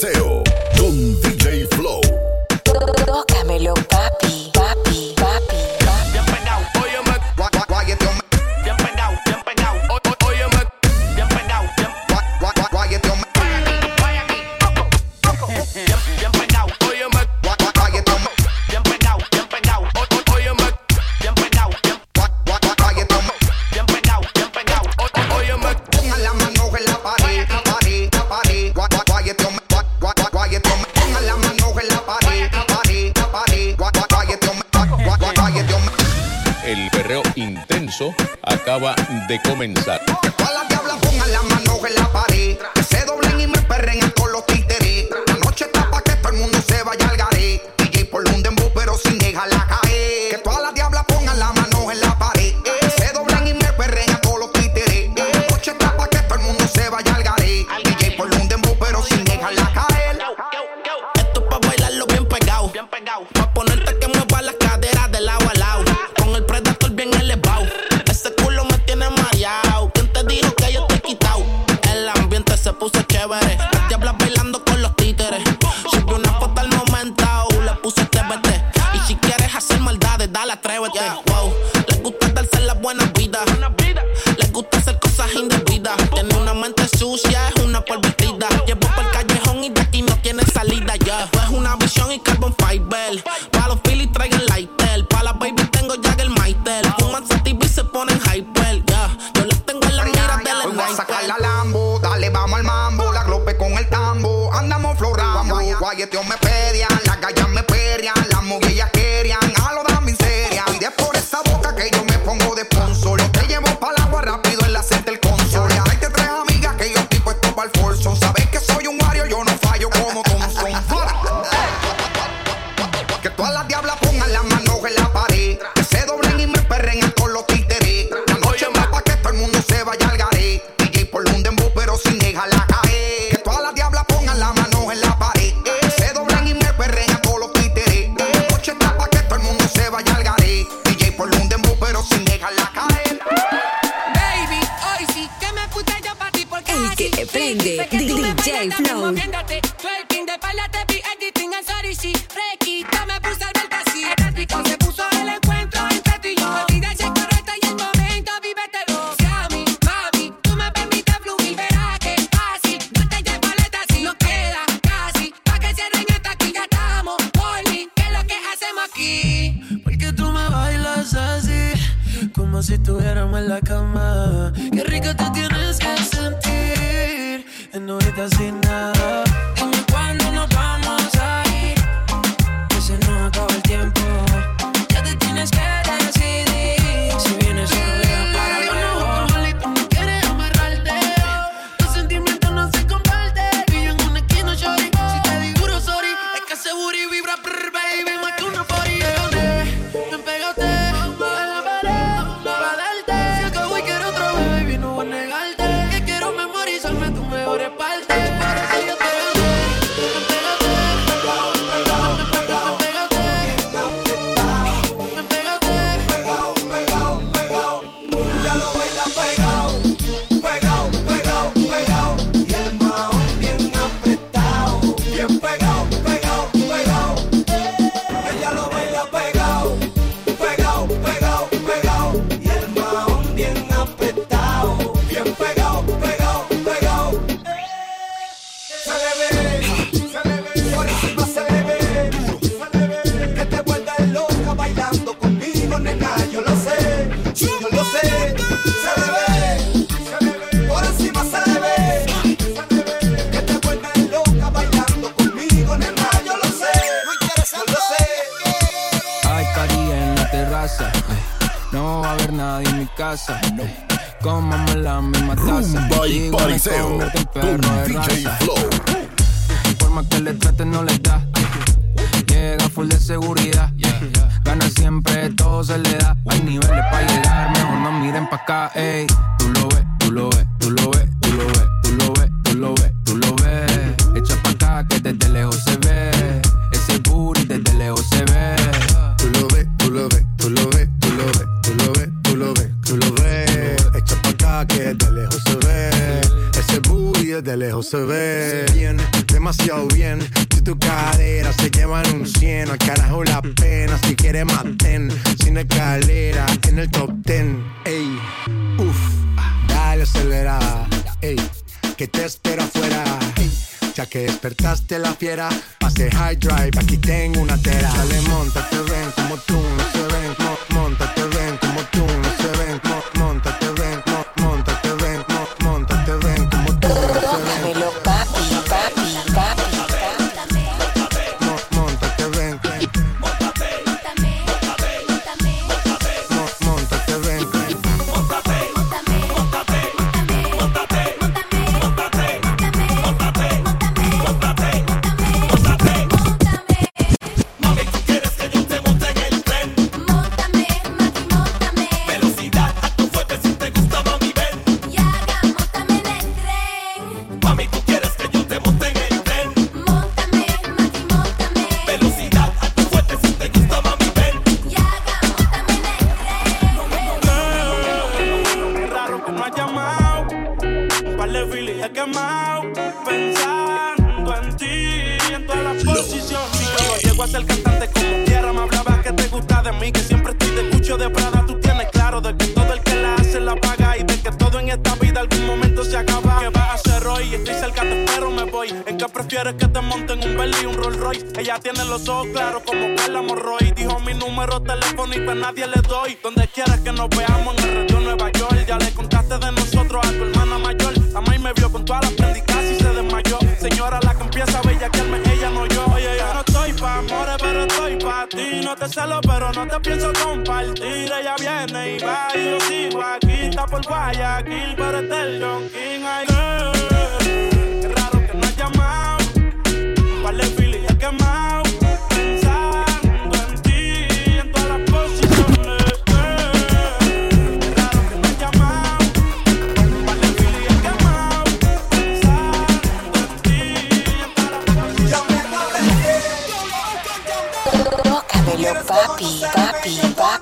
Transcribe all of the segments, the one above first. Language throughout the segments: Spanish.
Coliseo con DJ Flow. Tócamelo, papi. comenzar. Todas las diablas pongan las manos en la pared. Que se doblen y me perren a todos los títeres. La noche está que todo el mundo se vaya al garé. DJ por un dembow, pero sin dejarla caer. Que todas las diablas pongan las manos en la pared. Que se doblen y me perren a todos los títeres. Noche está que todo el mundo se vaya al garé. DJ por un dembow, pero sin dejarla caer. Esto es para bailarlo bien pegado. Bien pegado. Para ponerte que mueva las caderas del agua Comamos la misma taza. Rumba pariseo con DJ Flow. Por más que le traten no le da. Llega full de seguridad. Gana siempre, todo se le da. Hay niveles para llegar, mejor no miren pa' acá, ey. Tú lo ves, tú lo ves, tú lo ves se ve bien, demasiado bien. Si tu cadera se lleva en un 100, al carajo la pena. Si quieres maten, sin escalera, en el top ten, Ey, uff, dale acelera. Ey, que te espera afuera. Ya que despertaste la fiera, pase high drive, aquí tengo una tera. Dale, monta, te ven como tú, no se ven, monta, te ven como tú. te celo, pero no te pienso compartir. Ella viene y va y yo sigo aquí. Está por Guayaquil, pero está el John King. Ay. papi, papi, papi.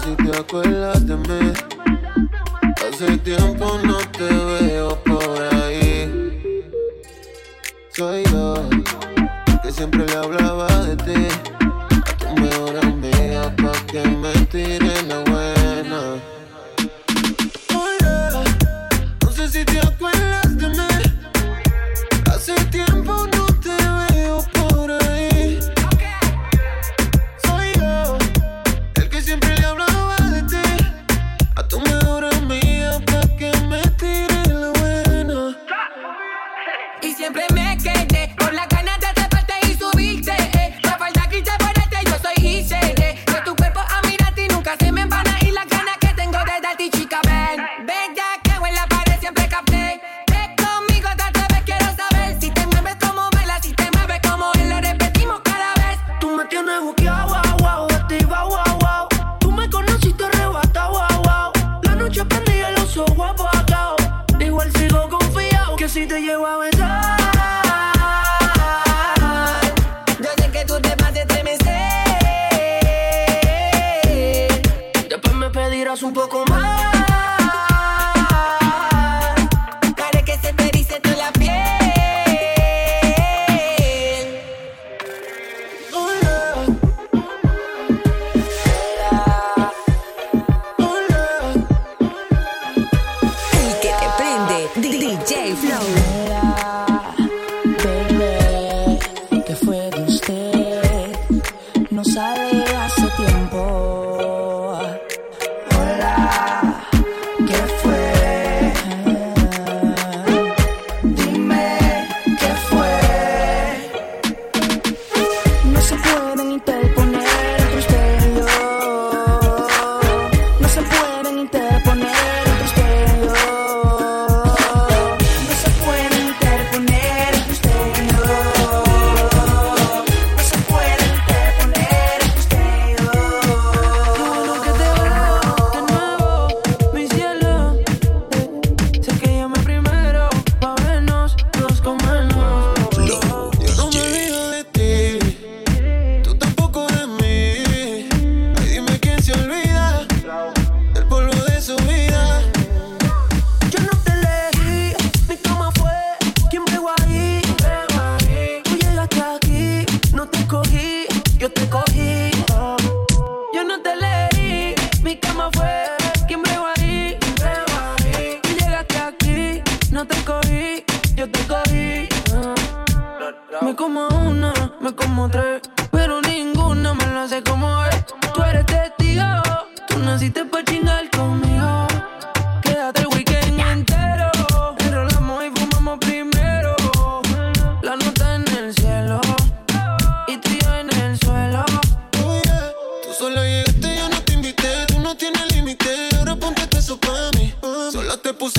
si te acuerdas de mí. Hace tiempo no te veo por ahí. Soy yo, que siempre le hablaba igual sigo confiado que si te llevo a besar.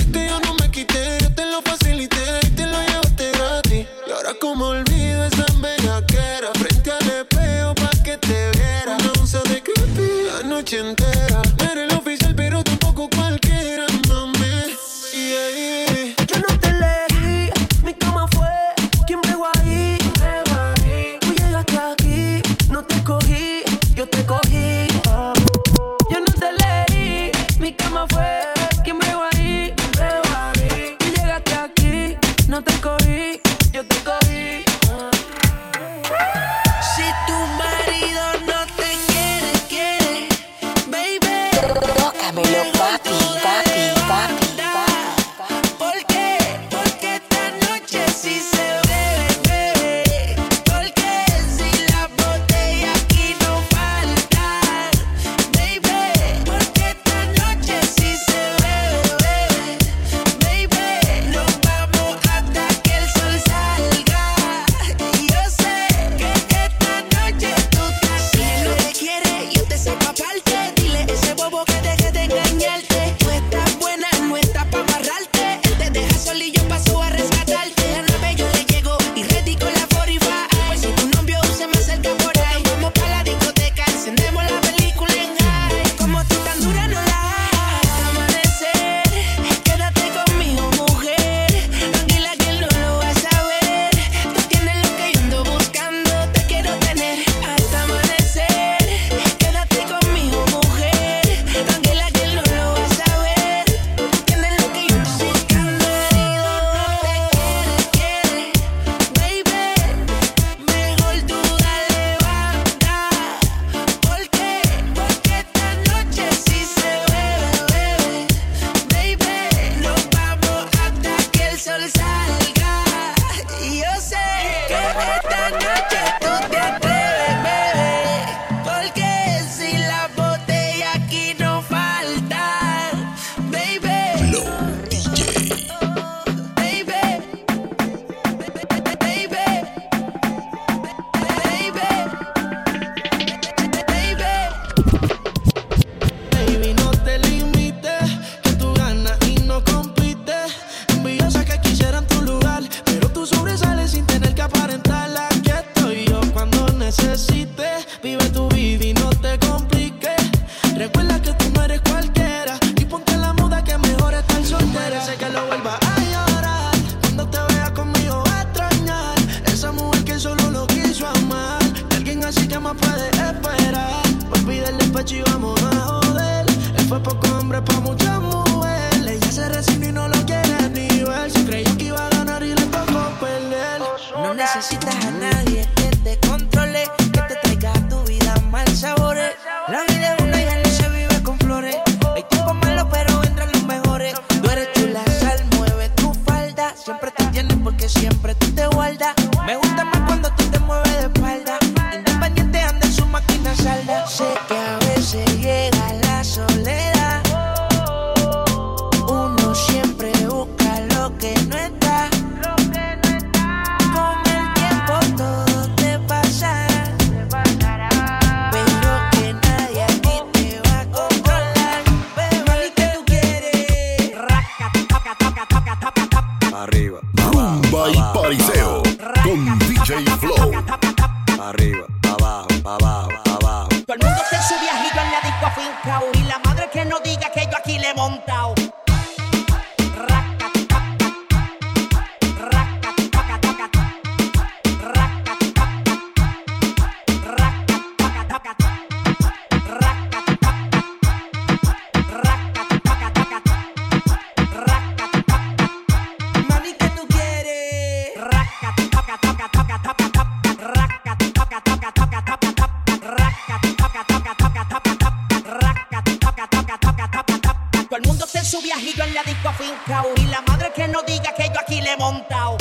Sola te pusiste, yo no me quité. Yo te lo facilité Y la madre que no diga que yo aquí le he montado.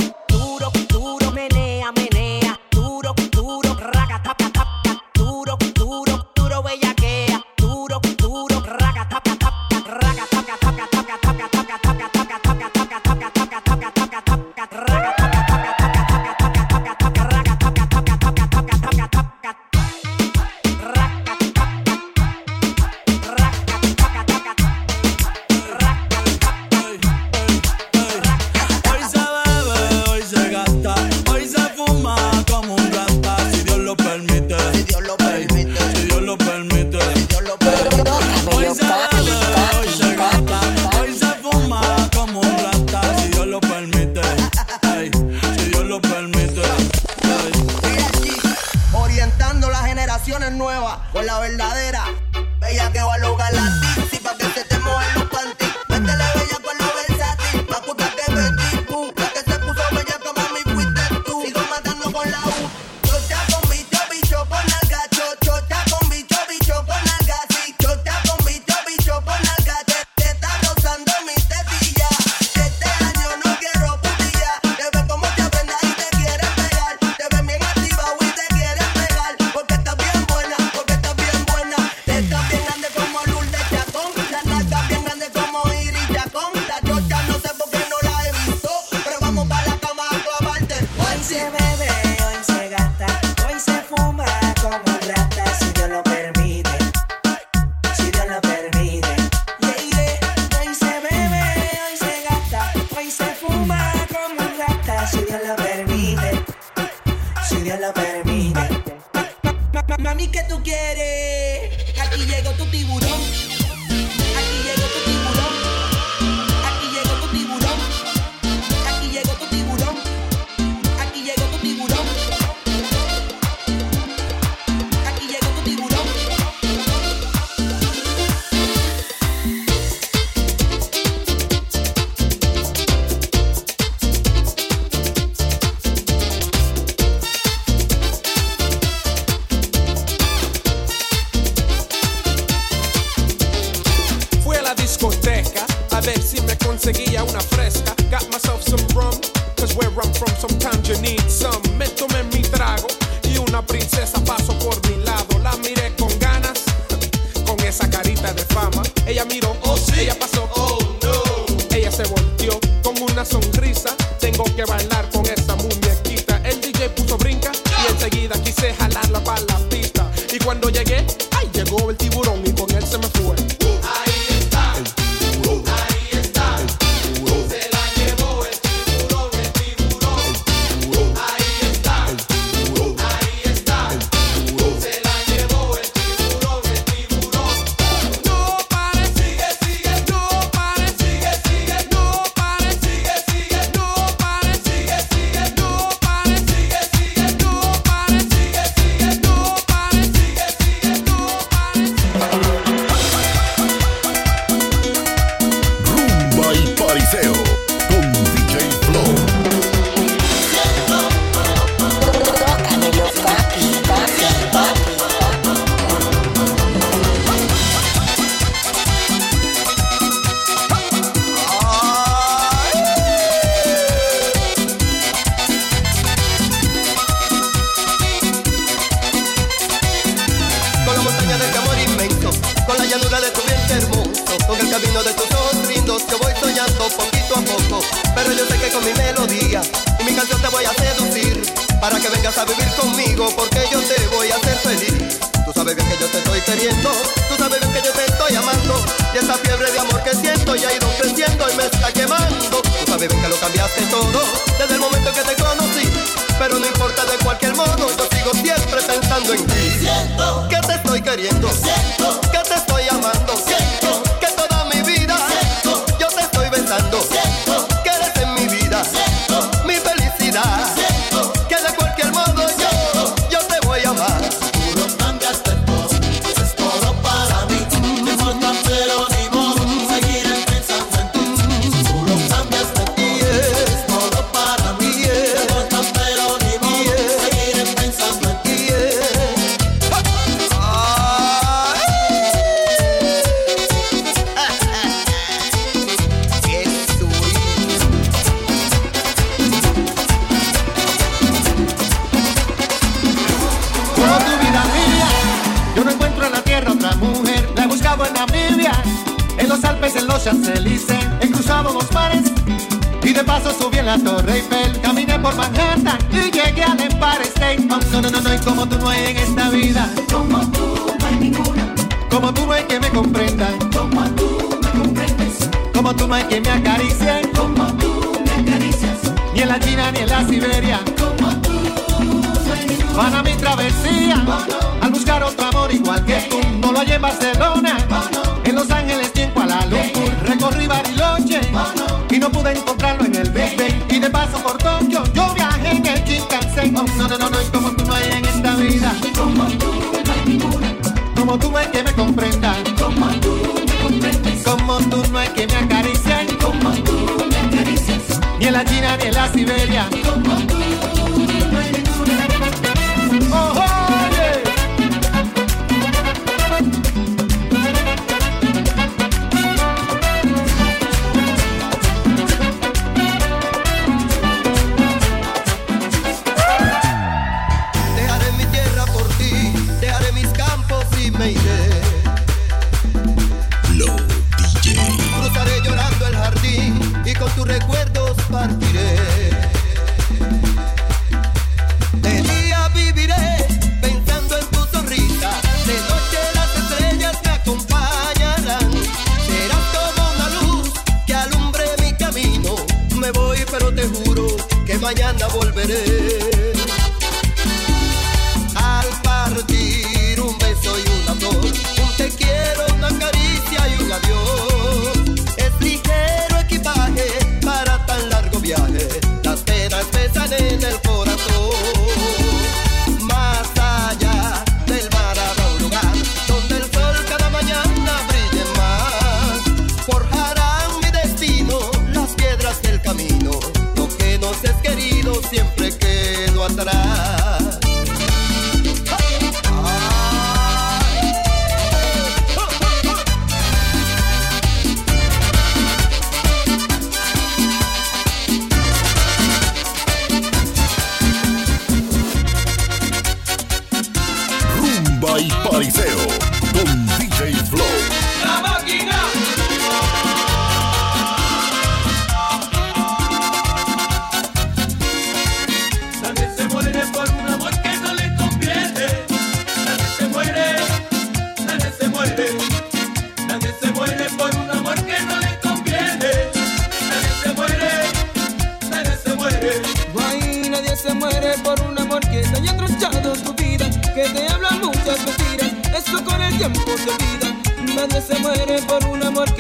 pero te juro que mañana volveré.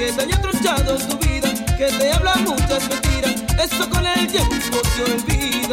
que me haya tronchado tu vida, que te habla muchas mentiras, eso con el tiempo se olvida.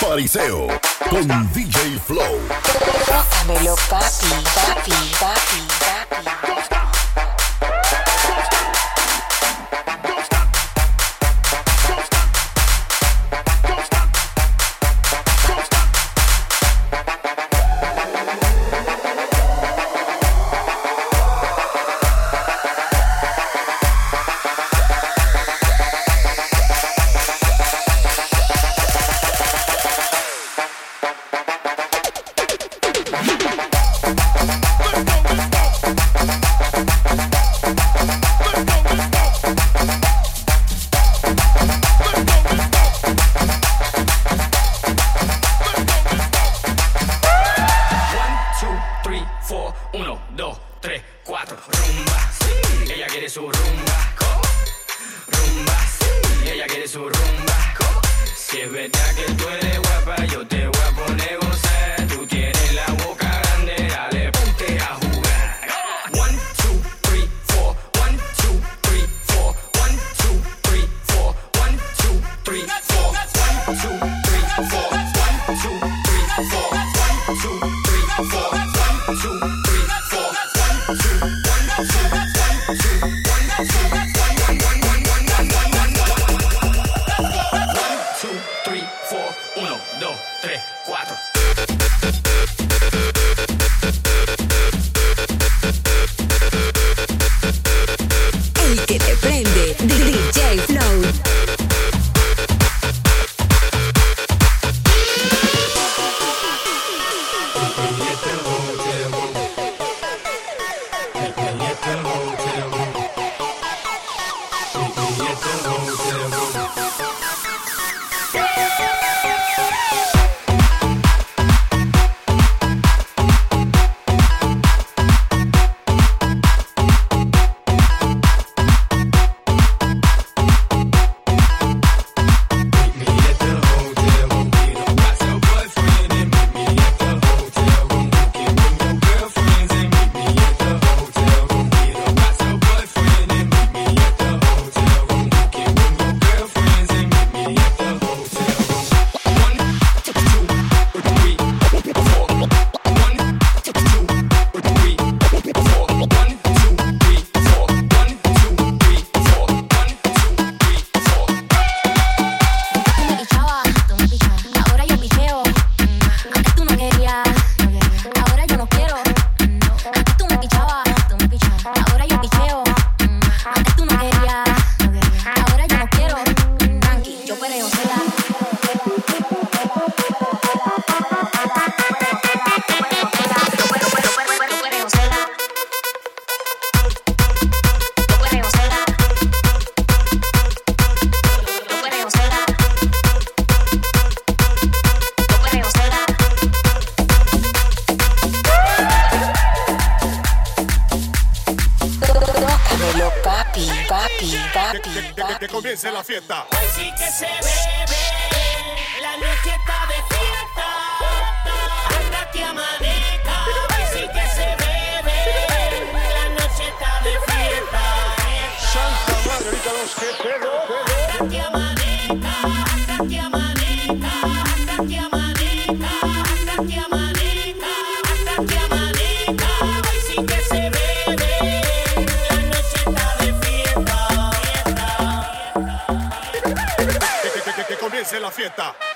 Pariseo con DJ Flow. Tócamelo, papi, papi, papi, papi. su rumba. ¿Cómo? Si es verdad que tú eres guapa, yo te voy a poner comience la fiesta. Sí que se empiece la fiesta.